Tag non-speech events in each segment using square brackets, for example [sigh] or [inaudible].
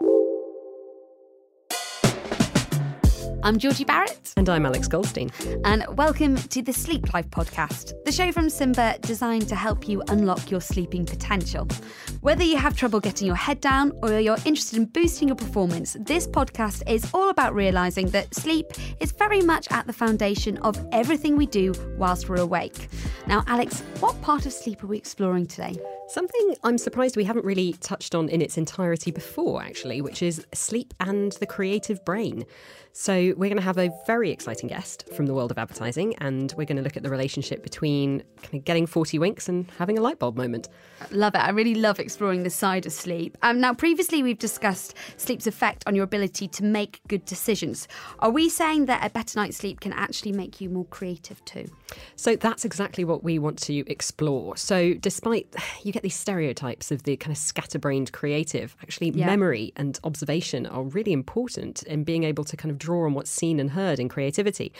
you I'm Georgie Barrett. And I'm Alex Goldstein. And welcome to the Sleep Life podcast, the show from Simba designed to help you unlock your sleeping potential. Whether you have trouble getting your head down or you're interested in boosting your performance, this podcast is all about realizing that sleep is very much at the foundation of everything we do whilst we're awake. Now, Alex, what part of sleep are we exploring today? Something I'm surprised we haven't really touched on in its entirety before, actually, which is sleep and the creative brain. So, we're going to have a very exciting guest from the world of advertising, and we're going to look at the relationship between kind of getting 40 winks and having a light bulb moment. Love it. I really love exploring this side of sleep. Um, now, previously, we've discussed sleep's effect on your ability to make good decisions. Are we saying that a better night's sleep can actually make you more creative too? So, that's exactly what we want to explore. So, despite [sighs] you get these stereotypes of the kind of scatterbrained creative, actually, yeah. memory and observation are really important in being able to kind of draw on what's seen and heard in creativity.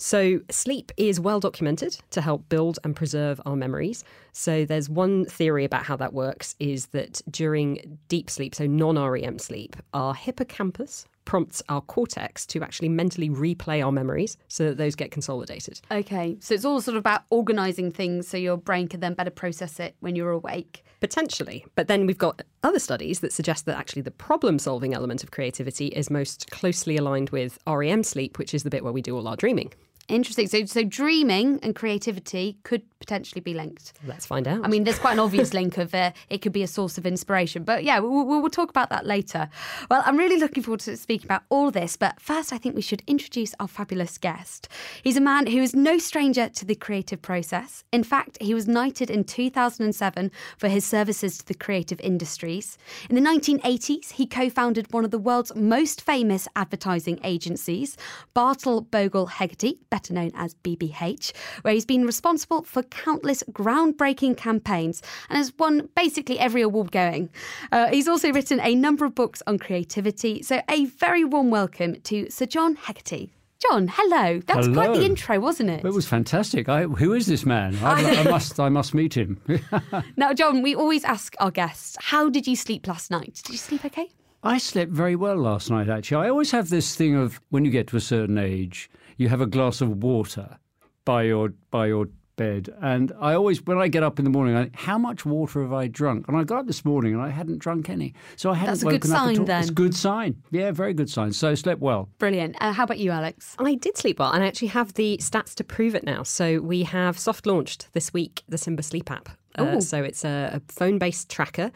So, sleep is well documented to help build and preserve our memories. So, there's one theory about how that works is that during deep sleep, so non REM sleep, our hippocampus prompts our cortex to actually mentally replay our memories so that those get consolidated. Okay, so it's all sort of about organising things so your brain can then better process it when you're awake. Potentially. But then we've got other studies that suggest that actually the problem solving element of creativity is most closely aligned with REM sleep, which is the bit where we do all our dreaming. Interesting. So, so dreaming and creativity could potentially be linked. Let's find out. I mean, there's quite an obvious link of uh, it could be a source of inspiration, but yeah, we'll, we'll, talk about that later. Well, I'm really looking forward to speaking about all this, but first, I think we should introduce our fabulous guest. He's a man who is no stranger to the creative process. In fact, he was knighted in 2007 for his services to the creative industries. In the 1980s, he co-founded one of the world's most famous advertising agencies, Bartle Bogle Hegarty better known as BBH, where he's been responsible for countless groundbreaking campaigns and has won basically every award going. Uh, he's also written a number of books on creativity, so a very warm welcome to Sir John Hegarty. John, hello. That was quite the intro, wasn't it? It was fantastic. I, who is this man? I, [laughs] I must, I must meet him. [laughs] now, John, we always ask our guests, "How did you sleep last night? Did you sleep okay?" I slept very well last night. Actually, I always have this thing of when you get to a certain age, you have a glass of water by your by your bed. And I always, when I get up in the morning, I, how much water have I drunk? And I got up this morning and I hadn't drunk any. So I hadn't That's a woken good sign, up at all. then. It's a good sign. Yeah, very good sign. So I slept well. Brilliant. Uh, how about you, Alex? I did sleep well and I actually have the stats to prove it now. So we have soft launched this week the Simba Sleep app. Uh, so it's a, a phone based tracker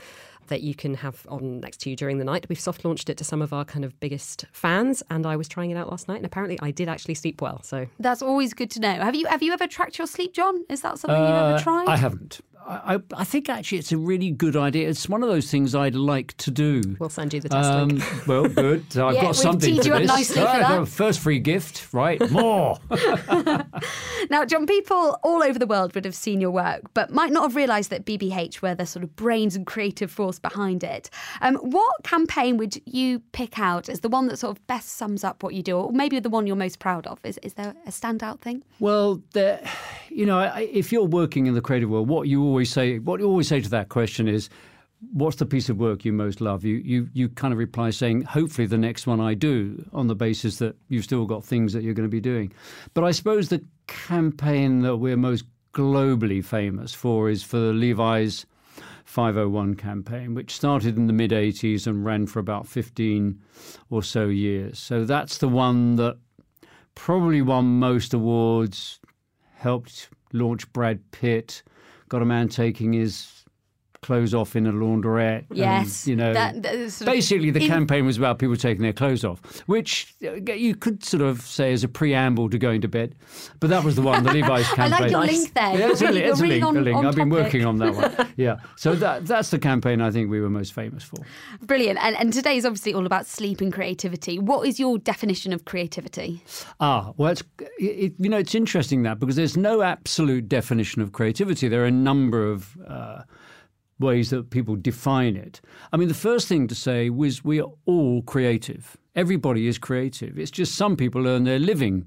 that you can have on next to you during the night. We've soft launched it to some of our kind of biggest fans, and I was trying it out last night, and apparently I did actually sleep well. So that's always good to know. Have you have you ever tracked your sleep, John? Is that something uh, you've ever uh, tried? I haven't. I, I, think actually it's a really good idea. It's one of those things I'd like to do. We'll send you the test um, link. Well, good. [laughs] I've yeah, got something for this. Nicely for First free gift, right? More. [laughs] [laughs] now, John, people all over the world would have seen your work, but might not have realised that BBH were the sort of brains and creative force behind it. Um, what campaign would you pick out as the one that sort of best sums up what you do, or maybe the one you're most proud of? Is is there a standout thing? Well, there, you know, if you're working in the creative world, what you always say, what you always say to that question is, what's the piece of work you most love? You, you, you kind of reply saying, hopefully the next one I do, on the basis that you've still got things that you're going to be doing. But I suppose the campaign that we're most globally famous for is for Levi's 501 campaign, which started in the mid 80s and ran for about 15 or so years. So that's the one that probably won most awards, helped launch Brad Pitt, got a man taking his clothes off in a laundrette. Yes, and, you know, that, basically the in... campaign was about people taking their clothes off, which uh, you could sort of say is a preamble to going to bed. But that was the one, the [laughs] Levi's campaign. I like your link there. Yeah, it's a, it's a link. On, a link. I've been working on that one. [laughs] Yeah, so that that's the campaign I think we were most famous for. Brilliant. And, and today is obviously all about sleep and creativity. What is your definition of creativity? Ah, well, it's it, you know it's interesting that because there's no absolute definition of creativity. There are a number of uh, ways that people define it. I mean, the first thing to say was we are all creative. Everybody is creative. It's just some people earn their living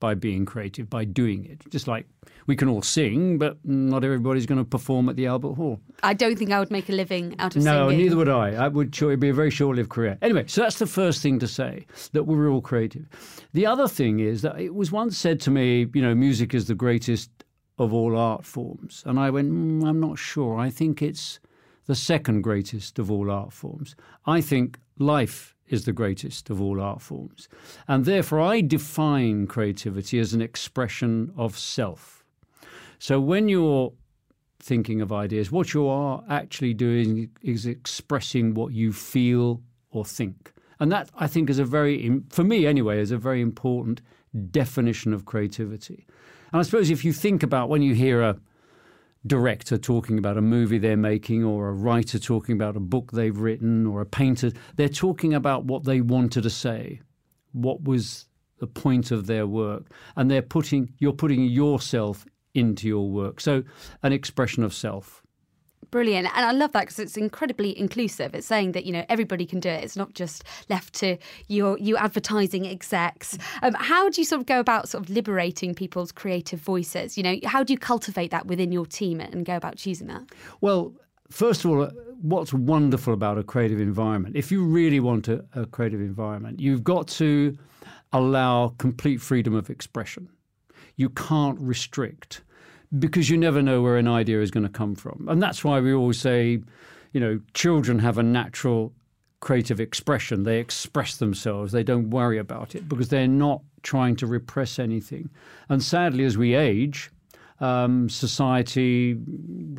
by being creative, by doing it. Just like we can all sing, but not everybody's going to perform at the Albert Hall. I don't think I would make a living out of no, singing. No, neither would I. I would sure it'd be a very short-lived career. Anyway, so that's the first thing to say that we're all creative. The other thing is that it was once said to me, you know, music is the greatest of all art forms, and I went, mm, I'm not sure. I think it's the second greatest of all art forms. I think life is the greatest of all art forms. And therefore, I define creativity as an expression of self. So when you're thinking of ideas, what you are actually doing is expressing what you feel or think. And that, I think, is a very, for me anyway, is a very important definition of creativity. And I suppose if you think about when you hear a director talking about a movie they're making or a writer talking about a book they've written or a painter they're talking about what they wanted to say what was the point of their work. And they're putting you're putting yourself into your work. So an expression of self Brilliant. And I love that because it's incredibly inclusive. It's saying that, you know, everybody can do it. It's not just left to your you advertising execs. Um, how do you sort of go about sort of liberating people's creative voices? You know, how do you cultivate that within your team and go about choosing that? Well, first of all, what's wonderful about a creative environment, if you really want a, a creative environment, you've got to allow complete freedom of expression. You can't restrict because you never know where an idea is going to come from. And that's why we always say, you know, children have a natural creative expression. They express themselves. They don't worry about it because they're not trying to repress anything. And sadly, as we age, um, society,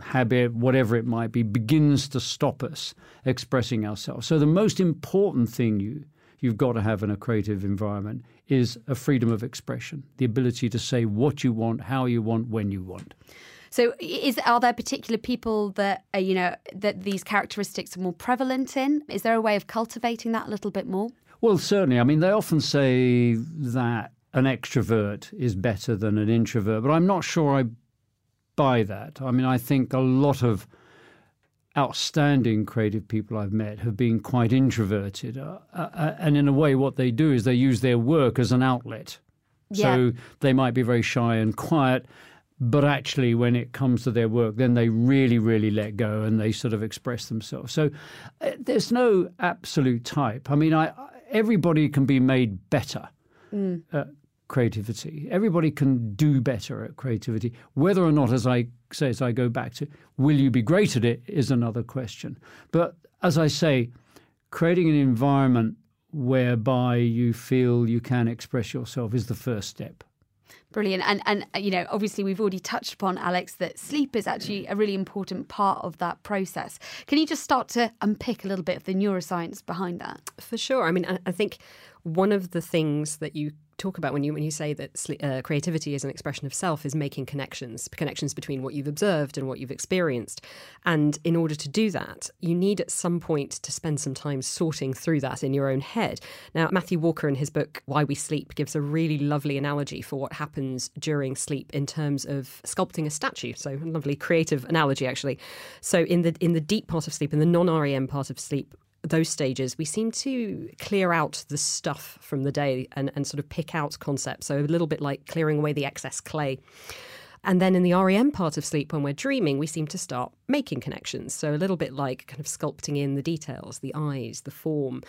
habit, whatever it might be, begins to stop us expressing ourselves. So the most important thing you you've got to have in a creative environment is a freedom of expression, the ability to say what you want, how you want, when you want. So, is are there particular people that uh, you know that these characteristics are more prevalent in? Is there a way of cultivating that a little bit more? Well, certainly. I mean, they often say that an extrovert is better than an introvert, but I'm not sure I buy that. I mean, I think a lot of outstanding creative people I've met have been quite introverted. Uh, uh, and in a way, what they do is they use their work as an outlet. Yeah. So they might be very shy and quiet, but actually, when it comes to their work, then they really, really let go and they sort of express themselves. So uh, there's no absolute type. I mean, I, everybody can be made better. Mm creativity. Everybody can do better at creativity. Whether or not, as I say, as I go back to, will you be great at it is another question. But as I say, creating an environment whereby you feel you can express yourself is the first step. Brilliant. And and you know, obviously we've already touched upon Alex that sleep is actually a really important part of that process. Can you just start to unpick a little bit of the neuroscience behind that? For sure. I mean, I think one of the things that you talk about when you when you say that uh, creativity is an expression of self is making connections connections between what you've observed and what you've experienced. And in order to do that you need at some point to spend some time sorting through that in your own head. Now Matthew Walker in his book Why We Sleep gives a really lovely analogy for what happens during sleep in terms of sculpting a statue. So a lovely creative analogy actually. So in the in the deep part of sleep in the non-REM part of sleep those stages, we seem to clear out the stuff from the day and, and sort of pick out concepts. So a little bit like clearing away the excess clay. And then in the REM part of sleep, when we're dreaming, we seem to start making connections. So a little bit like kind of sculpting in the details, the eyes, the form.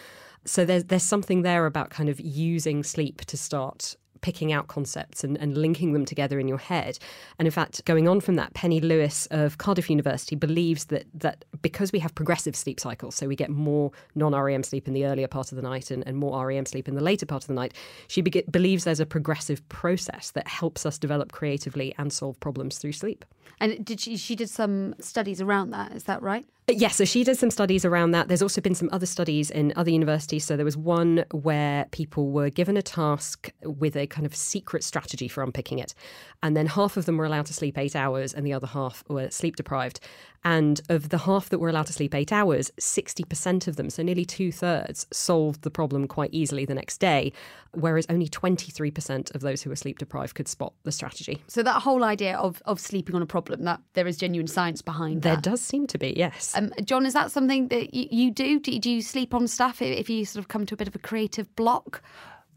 So there's there's something there about kind of using sleep to start picking out concepts and, and linking them together in your head. And in fact, going on from that, Penny Lewis of Cardiff University believes that that because we have progressive sleep cycles, so we get more non-REM sleep in the earlier part of the night and, and more REM sleep in the later part of the night, she be- believes there's a progressive process that helps us develop creatively and solve problems through sleep. And did she? She did some studies around that. Is that right? Yes, yeah, so she did some studies around that. There's also been some other studies in other universities. So there was one where people were given a task with a kind of secret strategy for unpicking it. And then half of them were allowed to sleep eight hours and the other half were sleep deprived. And of the half that were allowed to sleep eight hours, 60% of them, so nearly two thirds, solved the problem quite easily the next day, whereas only 23% of those who were sleep deprived could spot the strategy. So that whole idea of, of sleeping on a problem, that there is genuine science behind there that. There does seem to be, yes. Um, John, is that something that you, you do? do? Do you sleep on stuff if you sort of come to a bit of a creative block?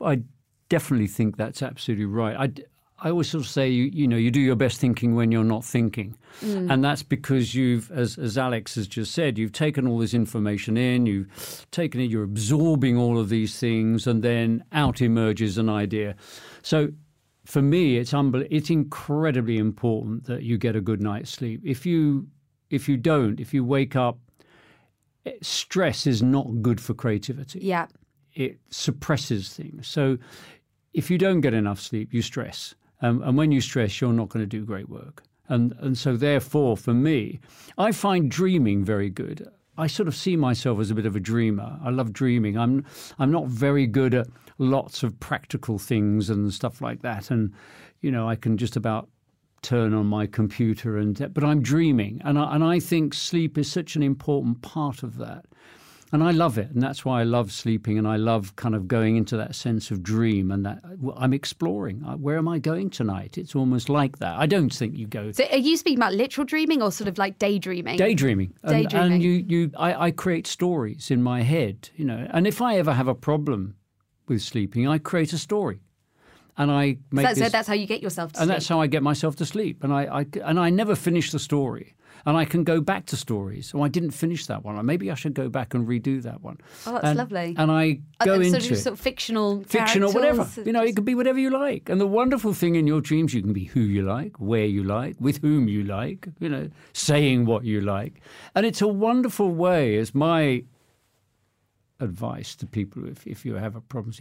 I definitely think that's absolutely right. I, I always sort of say, you, you know, you do your best thinking when you're not thinking. Mm. And that's because you've, as, as Alex has just said, you've taken all this information in, you've taken it, you're absorbing all of these things, and then out emerges an idea. So for me, it's, unbe- it's incredibly important that you get a good night's sleep. If you, if you don't, if you wake up, eh, stress is not good for creativity. Yeah. It suppresses things. So if you don't get enough sleep, you stress. Um, and when you stress, you're not going to do great work. And, and so, therefore, for me, I find dreaming very good. I sort of see myself as a bit of a dreamer. I love dreaming. I'm I'm not very good at lots of practical things and stuff like that. And you know, I can just about turn on my computer and but I'm dreaming, and I, and I think sleep is such an important part of that and I love it, and that's why I love sleeping, and I love kind of going into that sense of dream, and that I'm exploring. Where am I going tonight? It's almost like that. I don't think you go. So, are you speaking about literal dreaming or sort of like daydreaming? Daydreaming. Daydreaming. And, and you, you, I, I create stories in my head, you know. And if I ever have a problem with sleeping, I create a story and I make so, this, so that's how you get yourself to sleep. and sleep. that's how I get myself to sleep and I, I and I never finish the story and I can go back to stories. Oh, I didn't finish that one. Maybe I should go back and redo that one. Oh, that's and, lovely. And I uh, go and into sort of, sort of fictional, fictional, whatever. You know, it could be whatever you like. And the wonderful thing in your dreams, you can be who you like, where you like, with whom you like. You know, saying what you like, and it's a wonderful way. As my advice to people, if if you have a problem,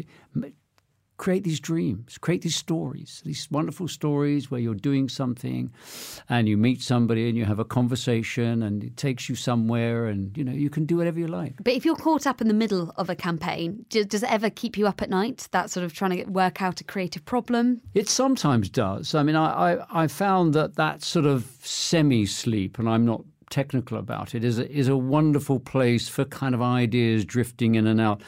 create these dreams, create these stories, these wonderful stories where you're doing something and you meet somebody and you have a conversation and it takes you somewhere and you know you can do whatever you like. But if you're caught up in the middle of a campaign, does it ever keep you up at night? That sort of trying to work out a creative problem? It sometimes does. I mean, I, I, I found that that sort of semi sleep, and I'm not technical about it, is a, is a wonderful place for kind of ideas drifting in and out.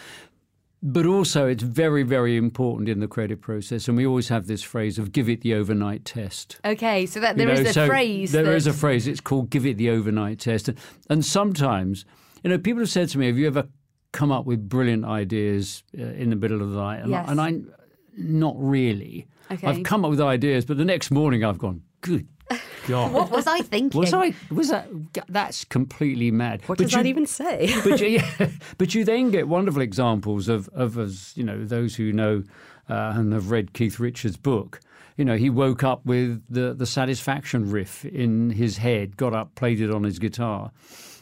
But also, it's very, very important in the creative process. And we always have this phrase of give it the overnight test. Okay, so that there you know, is a so phrase. There that... is a phrase. It's called give it the overnight test. And sometimes, you know, people have said to me, have you ever come up with brilliant ideas uh, in the middle of the night? And, yes. I, and I, not really. Okay. I've come up with ideas, but the next morning I've gone, good God. what was I thinking? Was I? Was that? That's completely mad. What but does you, that even say? [laughs] but, you, [laughs] yeah, but you then get wonderful examples of, of as you know, those who know uh, and have read Keith Richards' book. You know, he woke up with the the satisfaction riff in his head, got up, played it on his guitar,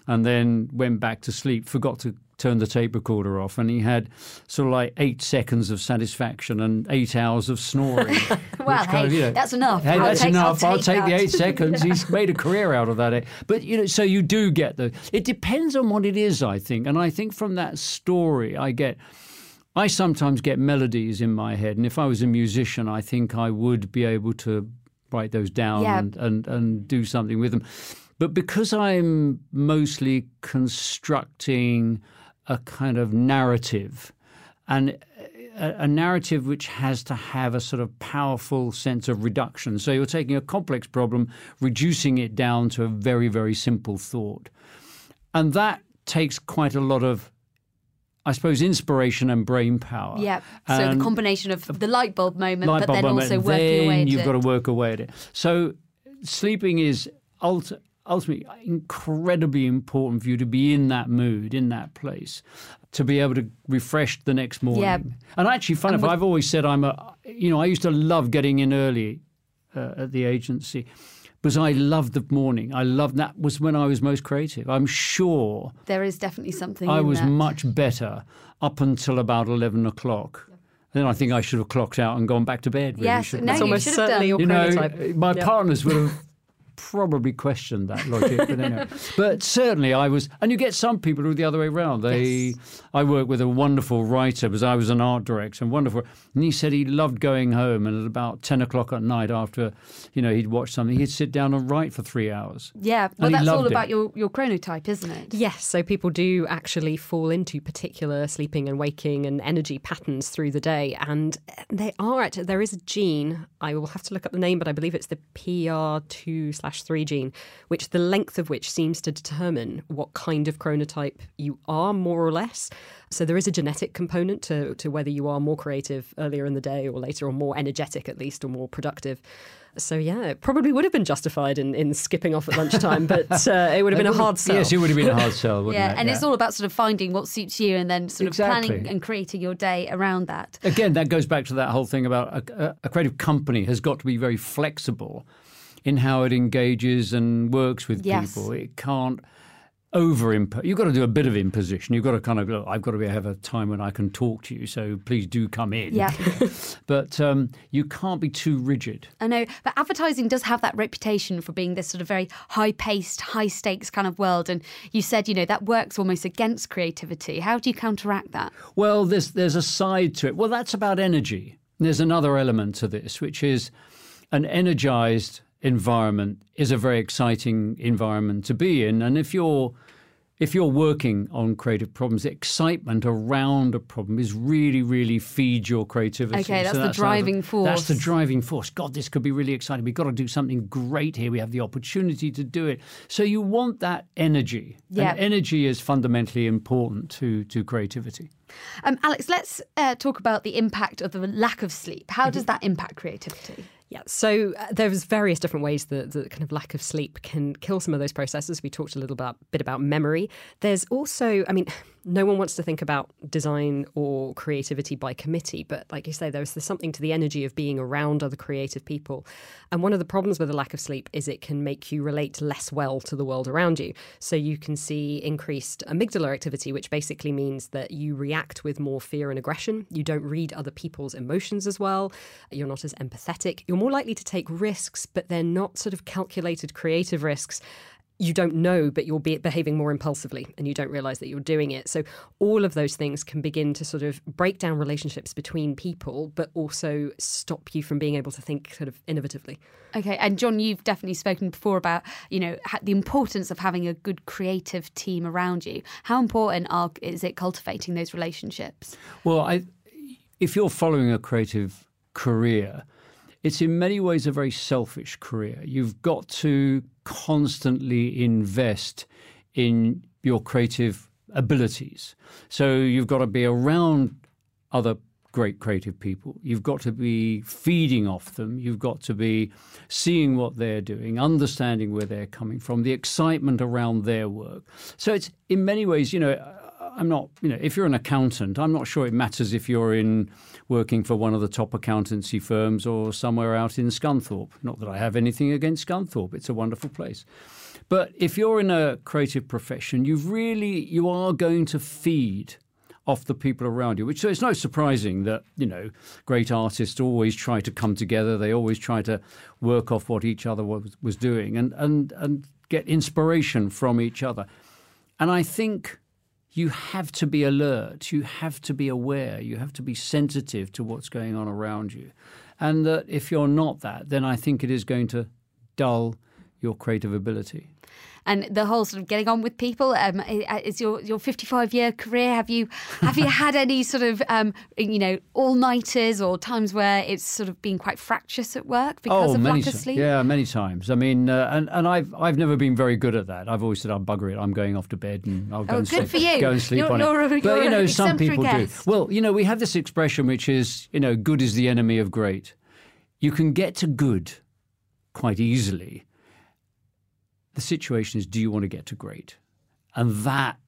and then went back to sleep. Forgot to turned the tape recorder off, and he had sort of like eight seconds of satisfaction and eight hours of snoring. [laughs] well, hey, of, you know, that's enough. Hey, that's take, enough. I'll take, I'll take the eight seconds. He's [laughs] made a career out of that. But you know, so you do get the. It depends on what it is, I think, and I think from that story, I get. I sometimes get melodies in my head, and if I was a musician, I think I would be able to write those down yeah. and, and, and do something with them. But because I'm mostly constructing a kind of narrative and a, a, narrative which has to have a sort of powerful sense of reduction. So you're taking a complex problem, reducing it down to a very, very simple thought. And that takes quite a lot of I suppose inspiration and brain power. Yeah. So and the combination of the light bulb moment, light but then moment, also working then away at you've it. got to work away at it. So sleeping is ultimately ultimately incredibly important for you to be in that mood, in that place, to be able to refresh the next morning. Yeah. And actually, fun enough, I've always said I'm a, you know, I used to love getting in early uh, at the agency because I loved the morning. I loved that was when I was most creative. I'm sure there is definitely something. I was that. much better up until about eleven o'clock. Then I think I should have clocked out and gone back to bed. Really, yes, no, That's almost certainly your you know, my yep. partners would have probably questioned that logic, but anyway. [laughs] But certainly, I was, and you get some people who are the other way around. They, yes. I worked with a wonderful writer because I was an art director, and wonderful. And he said he loved going home, and at about ten o'clock at night, after you know he'd watch something, he'd sit down and write for three hours. Yeah, well, that's all about your your chronotype, isn't it? Yes. So people do actually fall into particular sleeping and waking and energy patterns through the day, and they are actually there is a gene. I will have to look up the name, but I believe it's the PR two slash 3 gene, which the length of which seems to determine what kind of chronotype you are, more or less. So there is a genetic component to, to whether you are more creative earlier in the day or later, or more energetic at least, or more productive. So yeah, it probably would have been justified in, in skipping off at lunchtime, [laughs] but uh, it would have been a hard sell. Yes, it would have been a hard [laughs] sell, yeah, it? and yeah. it's all about sort of finding what suits you and then sort exactly. of planning and creating your day around that. Again, that goes back to that whole thing about a, a creative company has got to be very flexible in how it engages and works with yes. people. It can't over imp- you've got to do a bit of imposition. You've got to kind of go, I've got to be, have a time when I can talk to you, so please do come in. Yeah. [laughs] but um, you can't be too rigid. I know, but advertising does have that reputation for being this sort of very high paced, high stakes kind of world. And you said, you know, that works almost against creativity. How do you counteract that? Well, there's, there's a side to it. Well, that's about energy. There's another element to this, which is an energized environment is a very exciting environment to be in. And if you're if you're working on creative problems, the excitement around a problem is really, really feeds your creativity. Okay, that's, so that's the driving force. That's the driving force. God, this could be really exciting. We've got to do something great here. We have the opportunity to do it. So you want that energy. Yeah. And energy is fundamentally important to, to creativity. Um, Alex, let's uh, talk about the impact of the lack of sleep. How does mm-hmm. that impact creativity? Yeah, so uh, there's various different ways that the kind of lack of sleep can kill some of those processes. We talked a little about, bit about memory. There's also, I mean, no one wants to think about design or creativity by committee, but like you say, there's, something to the energy of being around other creative people. And one of the problems with a lack of sleep is it can make you relate less well to the world around you. So you can see increased amygdala activity, which basically means that you react with more fear and aggression. You don't read other people's emotions as well. You're not as empathetic. You're more likely to take risks, but they're not sort of calculated creative risks you don't know, but you're be- behaving more impulsively and you don't realize that you're doing it. So, all of those things can begin to sort of break down relationships between people, but also stop you from being able to think sort of innovatively. Okay. And, John, you've definitely spoken before about, you know, the importance of having a good creative team around you. How important are, is it cultivating those relationships? Well, I, if you're following a creative career, it's in many ways a very selfish career. You've got to constantly invest in your creative abilities. So you've got to be around other great creative people. You've got to be feeding off them. You've got to be seeing what they're doing, understanding where they're coming from, the excitement around their work. So it's in many ways, you know, I'm not, you know, if you're an accountant, I'm not sure it matters if you're in working for one of the top accountancy firms or somewhere out in Scunthorpe. Not that I have anything against Scunthorpe, it's a wonderful place. But if you're in a creative profession, you've really, you are going to feed off the people around you, which so it's no surprising that, you know, great artists always try to come together. They always try to work off what each other was, was doing and, and, and get inspiration from each other. And I think you have to be alert, you have to be aware, you have to be sensitive to what's going on around you. And that if you're not that, then I think it is going to dull your creative ability and the whole sort of getting on with people. Um, is your your 55 year career have you have you [laughs] had any sort of um, you know all nighters or times where it's sort of been quite fractious at work because oh, of lack of sleep? Yeah, many times. I mean, uh, and and I've I've never been very good at that. I've always said I'm bugger it. I'm going off to bed and I'll go oh, and good sleep. For you. Go and sleep you're, on you're, it. But you know, some people guest. do. Well, you know, we have this expression which is you know, good is the enemy of great. You can get to good quite easily the situation is do you want to get to great? And that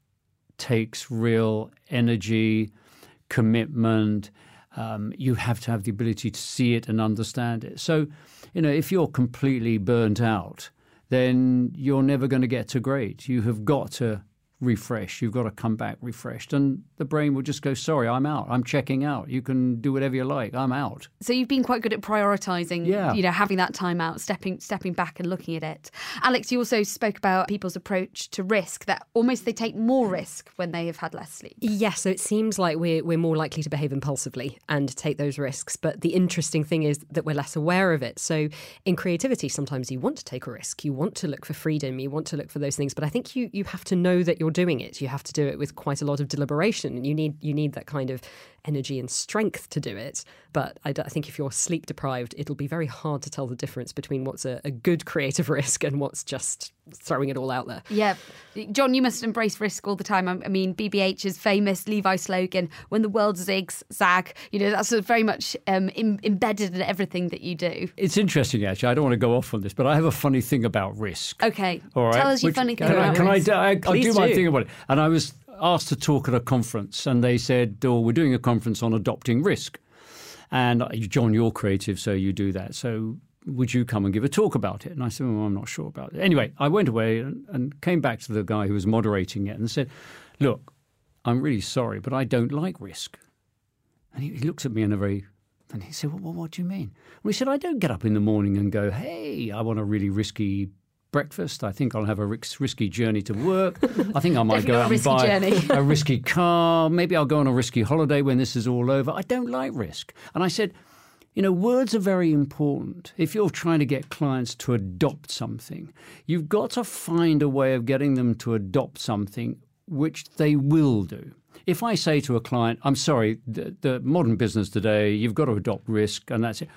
takes real energy, commitment. Um, you have to have the ability to see it and understand it. So, you know, if you're completely burnt out, then you're never going to get to great. You have got to refresh. You've got to come back refreshed. And the brain will just go, sorry, I'm out. I'm checking out. You can do whatever you like. I'm out. So you've been quite good at prioritizing, yeah. you know, having that time out, stepping stepping back and looking at it. Alex, you also spoke about people's approach to risk, that almost they take more risk when they have had less sleep. Yes, so it seems like we're, we're more likely to behave impulsively and take those risks. But the interesting thing is that we're less aware of it. So in creativity, sometimes you want to take a risk. You want to look for freedom. You want to look for those things. But I think you, you have to know that you're you're doing it, you have to do it with quite a lot of deliberation. You need you need that kind of energy and strength to do it. But I, I think if you're sleep deprived, it'll be very hard to tell the difference between what's a, a good creative [laughs] risk and what's just throwing it all out there. Yeah. John, you must embrace risk all the time. I mean, BBH's famous Levi slogan, when the world zigs, zag, you know, that's very much um, Im- embedded in everything that you do. It's interesting, actually. I don't want to go off on this, but I have a funny thing about risk. Okay. All right. Tell us your Which, funny thing can about I, can risk. I, I, I'll do my thing about it. And I was asked to talk at a conference, and they said, "Oh, we're doing a conference on adopting risk." And uh, John, you're creative, so you do that. So would you come and give a talk about it? And I said, well, I'm not sure about it. Anyway, I went away and, and came back to the guy who was moderating it and said, look, I'm really sorry, but I don't like risk. And he, he looks at me in a very and he said, well, what do you mean? Well, he said, I don't get up in the morning and go, hey, I want a really risky breakfast. I think I'll have a risky journey to work. I think I might go out and buy [laughs] a risky car. Maybe I'll go on a risky holiday when this is all over. I don't like risk. And I said, you know, words are very important. If you're trying to get clients to adopt something, you've got to find a way of getting them to adopt something which they will do. If I say to a client, I'm sorry, the, the modern business today, you've got to adopt risk and that's it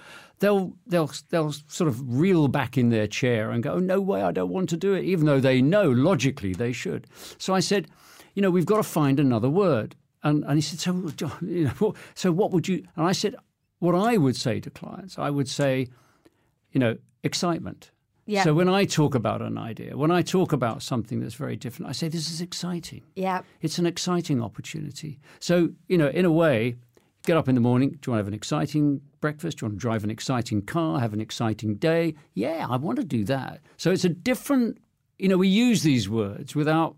they'll they'll they'll sort of reel back in their chair and go, "No way, I don't want to do it," even though they know logically they should. So I said, "You know, we've got to find another word." And and he said, "So, you know, so what would you?" And I said, "What I would say to clients, I would say, you know, excitement." Yeah. So when I talk about an idea, when I talk about something that's very different, I say this is exciting. Yeah. It's an exciting opportunity. So, you know, in a way, get up in the morning, do you want to have an exciting breakfast? Do you want to drive an exciting car, have an exciting day? Yeah, I want to do that. So it's a different, you know, we use these words without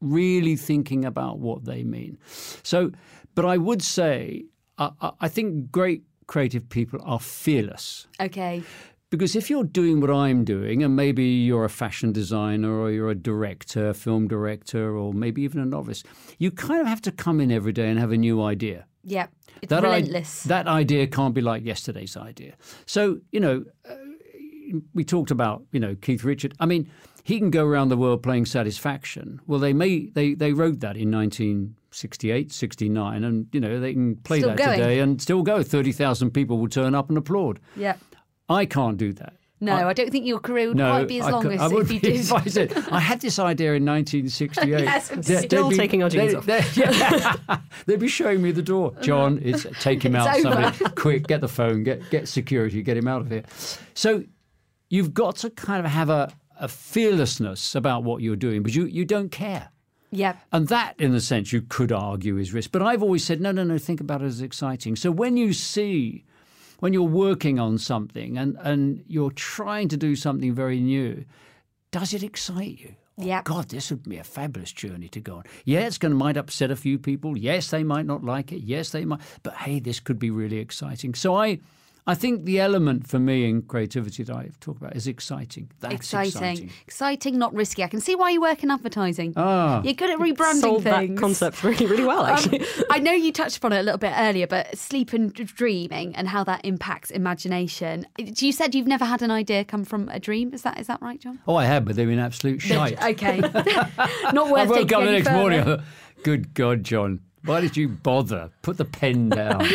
really thinking about what they mean. So, but I would say, I, I think great creative people are fearless. Okay. Because if you're doing what I'm doing, and maybe you're a fashion designer or you're a director, film director, or maybe even a novice, you kind of have to come in every day and have a new idea. Yeah, it's that relentless. I- that idea can't be like yesterday's idea. So, you know, uh, we talked about, you know, Keith Richard. I mean, he can go around the world playing Satisfaction. Well, they may they they wrote that in 1968, 69, and you know they can play Still that going. today and still go. Thirty thousand people will turn up and applaud. Yeah. I can't do that. No, I, don't think your career would No, quite be as I long could- as I would if you be did. if I said I had this idea in 1968. [laughs] Yes, I'm They- still they'd be- taking our jeans off. they- yeah. [laughs] they'd be showing me the door. Uh-huh. John, it's take him [laughs] It's out. over. Somebody, quick, get the phone, get get security, get him out of here. So you've got to kind of have a, a fearlessness about what you're doing, but you you don't care. yeah. And that, in a sense, you could argue is risk. But I've always said, no, no, no, think about it as exciting. So when you see, when you're working on something and, and you're trying to do something very new, does it excite you? Oh, Yeah. God, this would be a fabulous journey to go on. Yeah, it's going to might upset a few people. Yes, they might not like it. Yes, they might. But hey, this could be really exciting. So I, I think the element for me in creativity that I talk about is exciting. That's Exciting. exciting. not risky. I can see why you work in advertising. Ah. You're good at rebranding Sold things. that concept really, really well, actually. Um, [laughs] I know you touched upon it a little bit earlier, but sleep and dreaming and how that impacts imagination. You said you've never had an idea come from a dream. Is that is that right, John? Oh, I have, but they've been absolute shite. Okay, [laughs] [laughs] not worth I woke taking up the next further. morning. Good God, John, why did you bother? Put the pen down.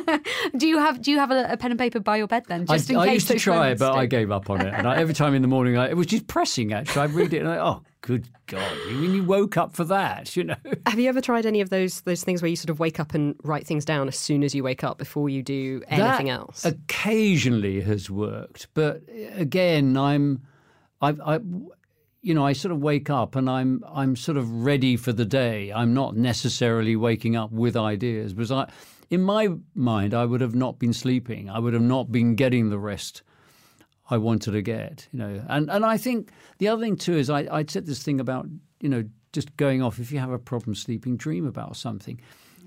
[laughs] Do you have do you have a, a pen and paper by your bed then? I, Just in I case used to try it, moments but I gave up on it. And I, every time in the morning, I, it was just pressing. Actually, I read it and I, oh, good God, when you woke up for that, you know. [laughs] Have you ever tried any of those those things where you sort of wake up and write things down as soon as you wake up before you do anything that else? Occasionally has worked, but eh, again, I'm, I, I, you know, I sort of wake up and I'm, I'm sort of ready for the day. I'm not necessarily waking up with ideas, because I, in my mind, I would have not been sleeping. I would have not been getting the rest I wanted to get, you know. And and I think the other thing too is I I said this thing about you know just going off. If you have a problem sleeping, dream about something,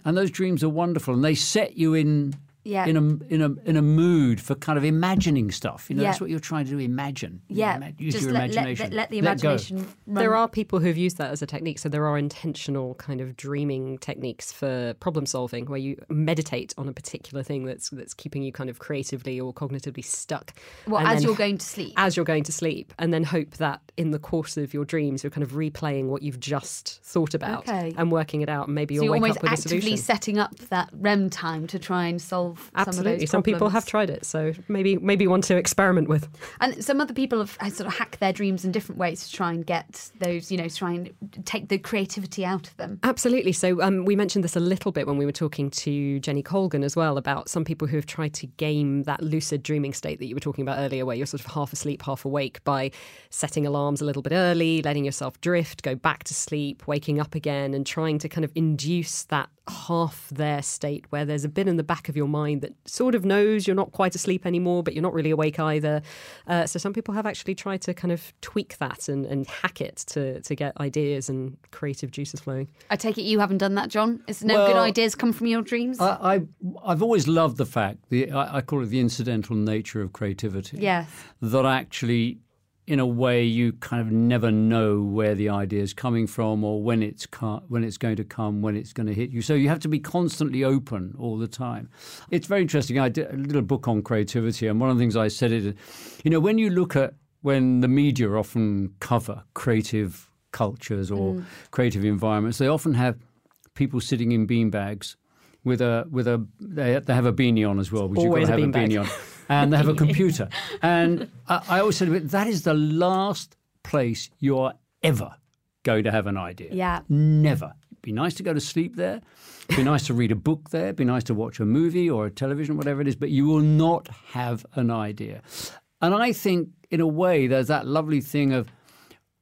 and those dreams are wonderful and they set you in yeah. in a in a in a mood for kind of imagining stuff. You know, Yeah. that's what you're trying to do. Imagine. Yeah, ima- use just your let, let, imagination. let, let the go. imagination run. There are people who've used that as a technique. So there are intentional kind of dreaming techniques for problem solving where you meditate on a particular thing that's that's keeping you kind of creatively or cognitively stuck. well, And as then- you're going to sleep. as you're going to sleep, and then hope that in the course of your dreams you're kind of replaying what you've just thought about Okay. and working it out, and maybe so you'll you're wake almost up with a actively solution. setting up that REM time to try and solve some of Absolutely, those some people have tried it, so maybe maybe one to experiment with. And some other people have, have sort of hacked their dreams in different ways to try and get those, you know, try and take the creativity out of them. Absolutely. So um, we mentioned this a little bit when we were talking to Jenny Colgan as well about some people who have tried to game that lucid dreaming state that you were talking about earlier, where you're sort of half asleep, half awake by setting alarms a little bit early, letting yourself drift, go back to sleep, waking up again, and trying to kind of induce that half there state where there's a bit in the back of your mind that sort of knows you're not quite asleep anymore, but you're not really awake either. Uh, so some people have actually tried to kind of tweak that and, and hack it to, to get ideas and creative juices flowing. I take it you haven't done that, John. Is no good ideas come from your dreams? I, I I've always loved the fact the I, I call it the incidental nature of creativity. yes. That actually, in a way, you kind of never know where the idea is coming from or when it's co- when it's going to come, when it's going to hit you. So you have to be constantly open all the time. It's very interesting. I did a little book on creativity, and one of the things I said is, you know, when you look at when the media often cover creative cultures or mm. creative environments, they often have people sitting in beanbags with a with a they, they have a beanie on as well, which Always you've got to have a, beanbag. beanie on, [laughs] and they have a computer. And I, I always said, that is the last place you are ever going to have an idea. Yeah. Never. It'd be nice to go to sleep there. It'd be nice to read a book there. It'd be nice to watch a movie or a television, whatever it is. But you will not have an idea. And I think, in a way, there's that lovely thing of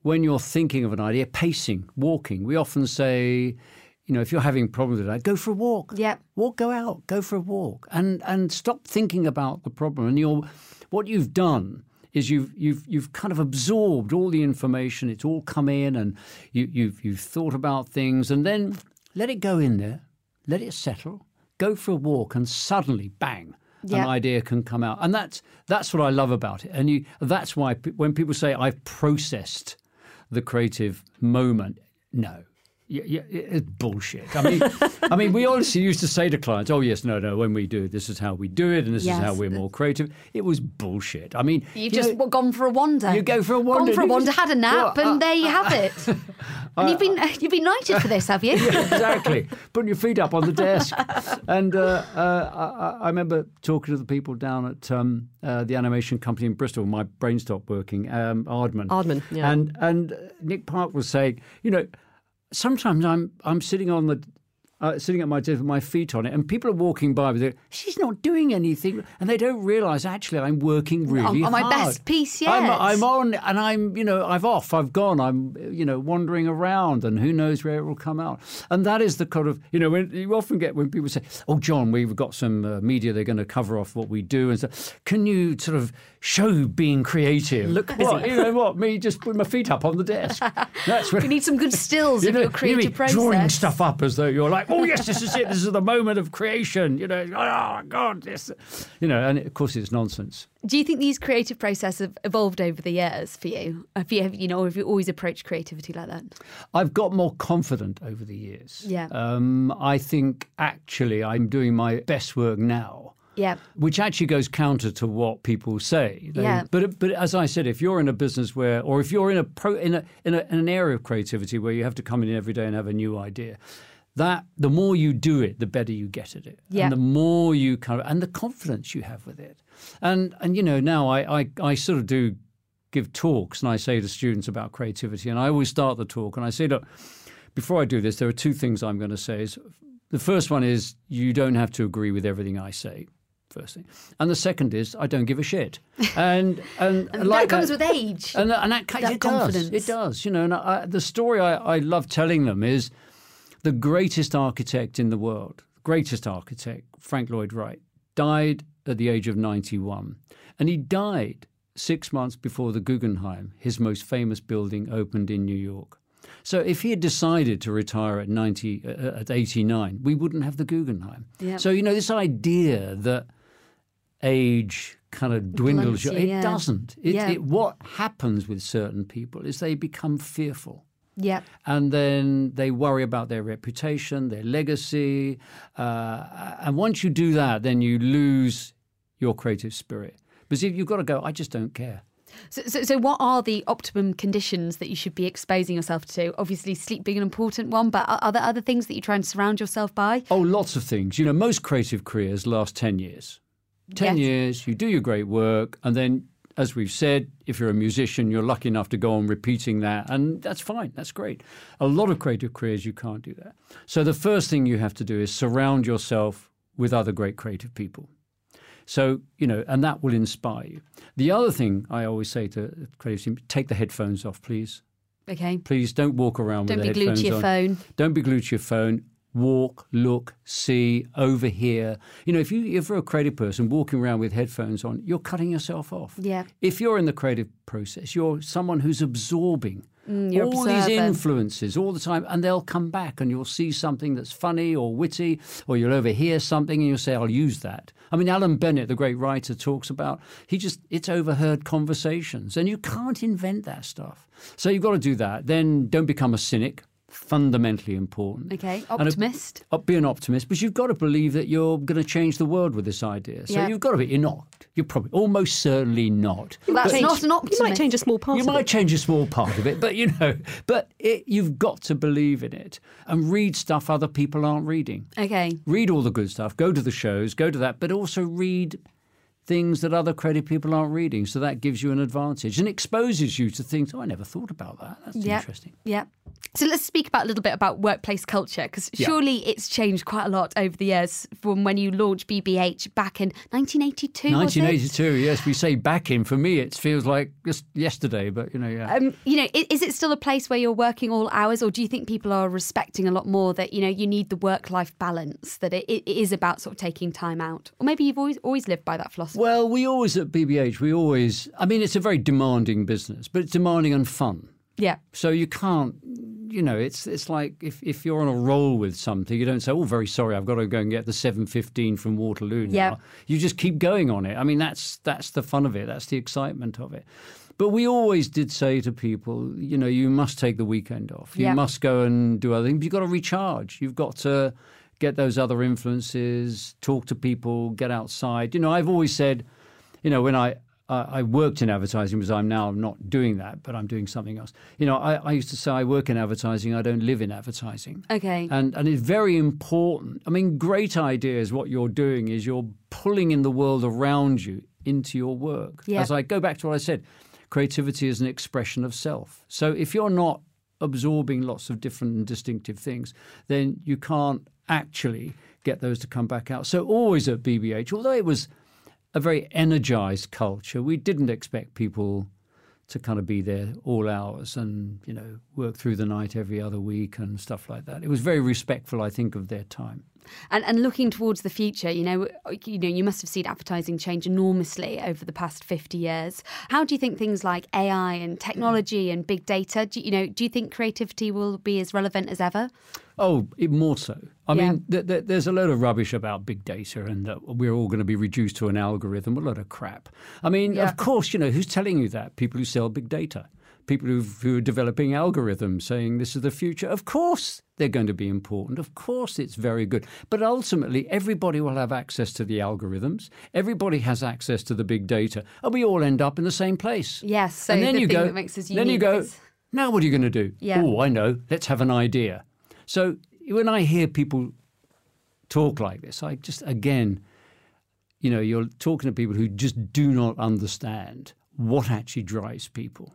when you're thinking of an idea, pacing, walking. We often say, you know, if you're having problems with that, go for a walk. Yep. Walk, go out, go for a walk, and and stop thinking about the problem. And you're, what you've done is you've you've you've kind of absorbed all the information. It's all come in, and you, you've you've thought about things, and then let it go in there, let it settle. Go for a walk, and suddenly, bang, Yeah. an idea can come out, and that's that's what I love about it. And you, that's why pe- when people say I've processed the creative moment, no. Yeah, yeah, it's bullshit. I mean, I mean, we honestly used to say to clients, "Oh yes, no, no. When we do it, this is how we do it, and this Yes. is how we're more creative." It was bullshit. I mean, You've you just know, gone for a wander. You go for a wander, Gone for a wander, just- had a nap, Well, and uh, there you have it. [laughs] and you've been you've been knighted for this, have you? Yeah, exactly. Putting your feet up on the desk. And uh, uh, I, I remember talking to the people down at um, uh, the animation company in Bristol. My brain stopped working. Um, Aardman. Aardman, yeah. And and Nick Park was saying, you know, sometimes I'm I'm sitting on the. Uh, sitting at my desk with my feet on it, and people are walking by with it. She's not doing anything, and they don't realise actually I'm working really hard. on my hard. best piece I'm, yet. I'm on, and I'm you know I've off, I've gone, I'm you know wandering around, and who knows where it will come out. And that is the kind of you know when you often get when people say, "Oh, John, we've got some uh, media, they're going to cover off what we do," and so can you sort of show being creative? Look What, you know what? Me just with my feet up on the desk. [laughs] That's what You need some good [laughs] stills you of your creative you mean process. drawing stuff up as though you're like, oh yes, this is it. This is the moment of creation. You know, oh god, this. You know, and of course it's nonsense. Do you think these creative processes have evolved over the years for you? Have you, have, you know, have you always approached creativity like that? I've got more confident over the years. Yeah. Um, I think actually I'm doing my best work now. Yeah. Which actually goes counter to what people say. They- Yeah. But but as I said, if you're in a business where, or if you're in a pro, in a in, a, in an area of creativity where you have to come in every day and have a new idea, that the more you do it, the better you get at it, Yeah. and the more you kind of and the confidence you have with it, and and you know now I I, I sort of do give talks and I say to students about creativity, and I always start the talk and I say, look, before I do this, there are two things I'm going to say. Is the first one is you don't have to agree with everything I say. First thing, and the second is I don't give a shit, [laughs] and and, And like that comes that- with age. and, and that, That it confidence. does. It does. You know, and I, the story I, I love telling them is the greatest architect in the world, greatest architect, Frank Lloyd Wright, died at the age of 91. And he died six months before the Guggenheim, his most famous building, opened in New York. So if he had decided to retire at 90, uh, at 89, we wouldn't have the Guggenheim. Yep. So, you know, this idea that age kind of dwindles, you, it yeah. doesn't. It, Yeah. it, what happens with certain people is they become fearful Yeah. and then they worry about their reputation, their legacy. Uh, and once you do that, then you lose your creative spirit. Because if you've got to go, I just don't care. So, so, so, what are the optimum conditions that you should be exposing yourself to? Obviously, sleep being an important one, but are, are there other things that you try and surround yourself by? Oh, lots of things. You know, most creative careers last 10 years. 10 Yes. years, you do your great work, and then, as we've said, if you're a musician, you're lucky enough to go on repeating that, and that's fine, that's great. A lot of creative careers, you can't do that. So, the first thing you have to do is surround yourself with other great creative people. So, you know, and that will inspire you. The other thing I always say to creative team take the headphones off, please. Okay. Please don't walk around Don't with be glued to your on. phone. Don't be glued to your phone. Walk, look, see, overhear. You know, if you if you're a creative person walking around with headphones on, you're cutting yourself off. Yeah. If you're in the creative process, you're someone who's absorbing Mm, all these influences all the time, and they'll come back, and you'll see something that's funny or witty, or you'll overhear something, and you'll say, "I'll use that." I mean, Alan Bennett, the great writer, talks about he just it's overheard conversations, and you can't invent that stuff. So you've got to do that. Then don't become a cynic. Fundamentally important. Okay. And a- Optimist. uh, be an optimist, but you've got to believe that you're going to change the world with this idea. So Yeah. you've got to be. You're not. You're probably almost certainly not. Well, that's But- not an optimist. You might change a small part you of might it. change a small part of it, but you know, but it, you've got to believe in it and read stuff other people aren't reading. Okay. Read all the good stuff. Go to the shows. Go to that, but also read things that other creative people aren't reading. So that gives you an advantage and exposes you to things. Oh, I never thought about that. That's Yeah. interesting. Yeah. So let's speak about a little bit about workplace culture because Yeah. surely it's changed quite a lot over the years from when you launched BBH back in 1982. was it? 1982. Yes, we say back in. For me, it feels like just yesterday, but you know, yeah. Um, you know, i- is it still a place where you're working all hours, or do you think people are respecting a lot more that you know you need the work-life balance, that it, it is about sort of taking time out, or maybe you've always always lived by that philosophy? Well, we always at BBH, we always, I mean, it's a very demanding business, but it's demanding and fun. Yeah, So you can't, you know, it's it's like if, if you're on a roll with something, you don't say, "Oh, very sorry, I've got to go and get the 7:15 from Waterloo now." Yeah. You just keep going on it. I mean, that's that's the fun of it. That's the excitement of it. But we always did say to people, you know, you must take the weekend off. You Yeah. must go and do other things. You've got to recharge. You've got to get those other influences, talk to people, get outside. You know, I've always said, you know, when I I I worked in advertising because I'm now not doing that, but I'm doing something else. You know, I, I used to say I work in advertising. I don't live in advertising. okay, And and it's very important. I mean, great ideas. What you're doing is you're pulling in the world around you into your work. Yeah. As I go back to what I said, creativity is an expression of self. So if you're not absorbing lots of different and distinctive things, then you can't actually get those to come back out. So always at BBH, although it was a very energized culture, we didn't expect people to kind of be there all hours and you know work through the night every other week and stuff like that. It was very respectful, I think, of their time. and and looking towards the future, you know, you know, you must have seen advertising change enormously over the past fifty years. How do you think things like AI and technology and big data, do, you know, do you think creativity will be as relevant as ever? Oh, it, more so. I Yeah. mean, th- th- there's a lot of rubbish about big data and that we're all going to be reduced to an algorithm. A lot of crap. I mean, Yeah. of course, you know, who's telling you that? People who sell big data. People who've, who are developing algorithms saying this is the future. Of course, they're going to be important. Of course, it's very good. But ultimately, everybody will have access to the algorithms. Everybody has access to the big data. And we all end up in the same place. Yes, so and then the you go, that makes us Then you go, is- now what are you going to do? Yeah. Oh, I know. Let's have an idea. So when I hear people talk like this, I just, again, you know, you're talking to people who just do not understand what actually drives people.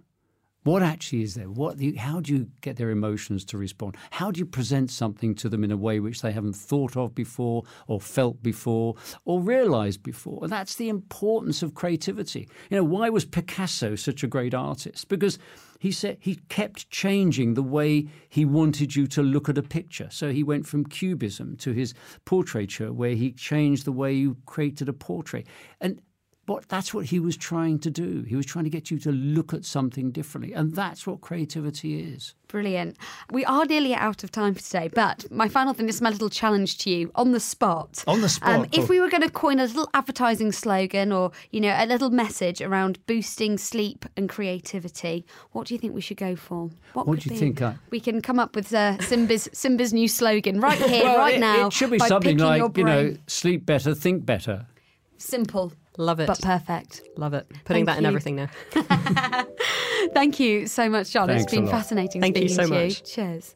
What actually is there? What? How do you get their emotions to respond? How do you present something to them in a way which they haven't thought of before, or felt before, or realized before? And that's the importance of creativity. You know, why was Picasso such a great artist? Because he said he kept changing the way he wanted you to look at a picture. So he went from cubism to his portraiture, where he changed the way you created a portrait. And what that's what he was trying to do. He was trying to get you to look at something differently, and that's what creativity is. Brilliant. We are nearly out of time for today, but my final thing is my little challenge to you on the spot. On the spot. Um, if we were going to coin a little advertising slogan or, you know, a little message around boosting sleep and creativity, what do you think we should go for? What, what do you be? think? I... We can come up with uh, Simba's Simba's new slogan right here, well, right it, now. It should be something like, you know, sleep better, think better. Simple. Love it. But perfect. Love it. Putting Thank that you. in everything now. [laughs] Thank you so much, John. Thanks it's been fascinating Thank speaking you so to much. you. Cheers.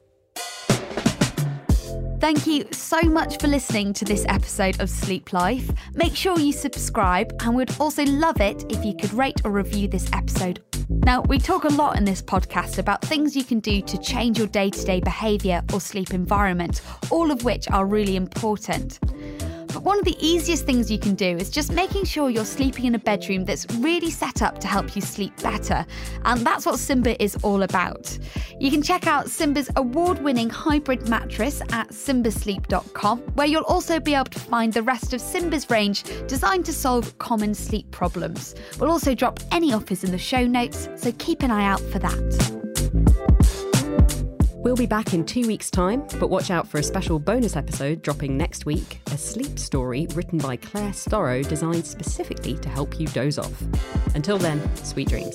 Thank you so much for listening to this episode of Sleep Life. Make sure you subscribe and we'd also love it if you could rate or review this episode. Now, we talk a lot in this podcast about things you can do to change your day to day behaviour or sleep environment, all of which are really important. But one of the easiest things you can do is just making sure you're sleeping in a bedroom that's really set up to help you sleep better. And that's what Simba is all about. You can check out Simba's award winning hybrid mattress at simbasleep.com, where you'll also be able to find the rest of Simba's range designed to solve common sleep problems. We'll also drop any offers in the show notes, so keep an eye out for that. We'll be back in two weeks' time, but watch out for a special bonus episode dropping next week a sleep story written by Claire Storrow, designed specifically to help you doze off. Until then, sweet dreams.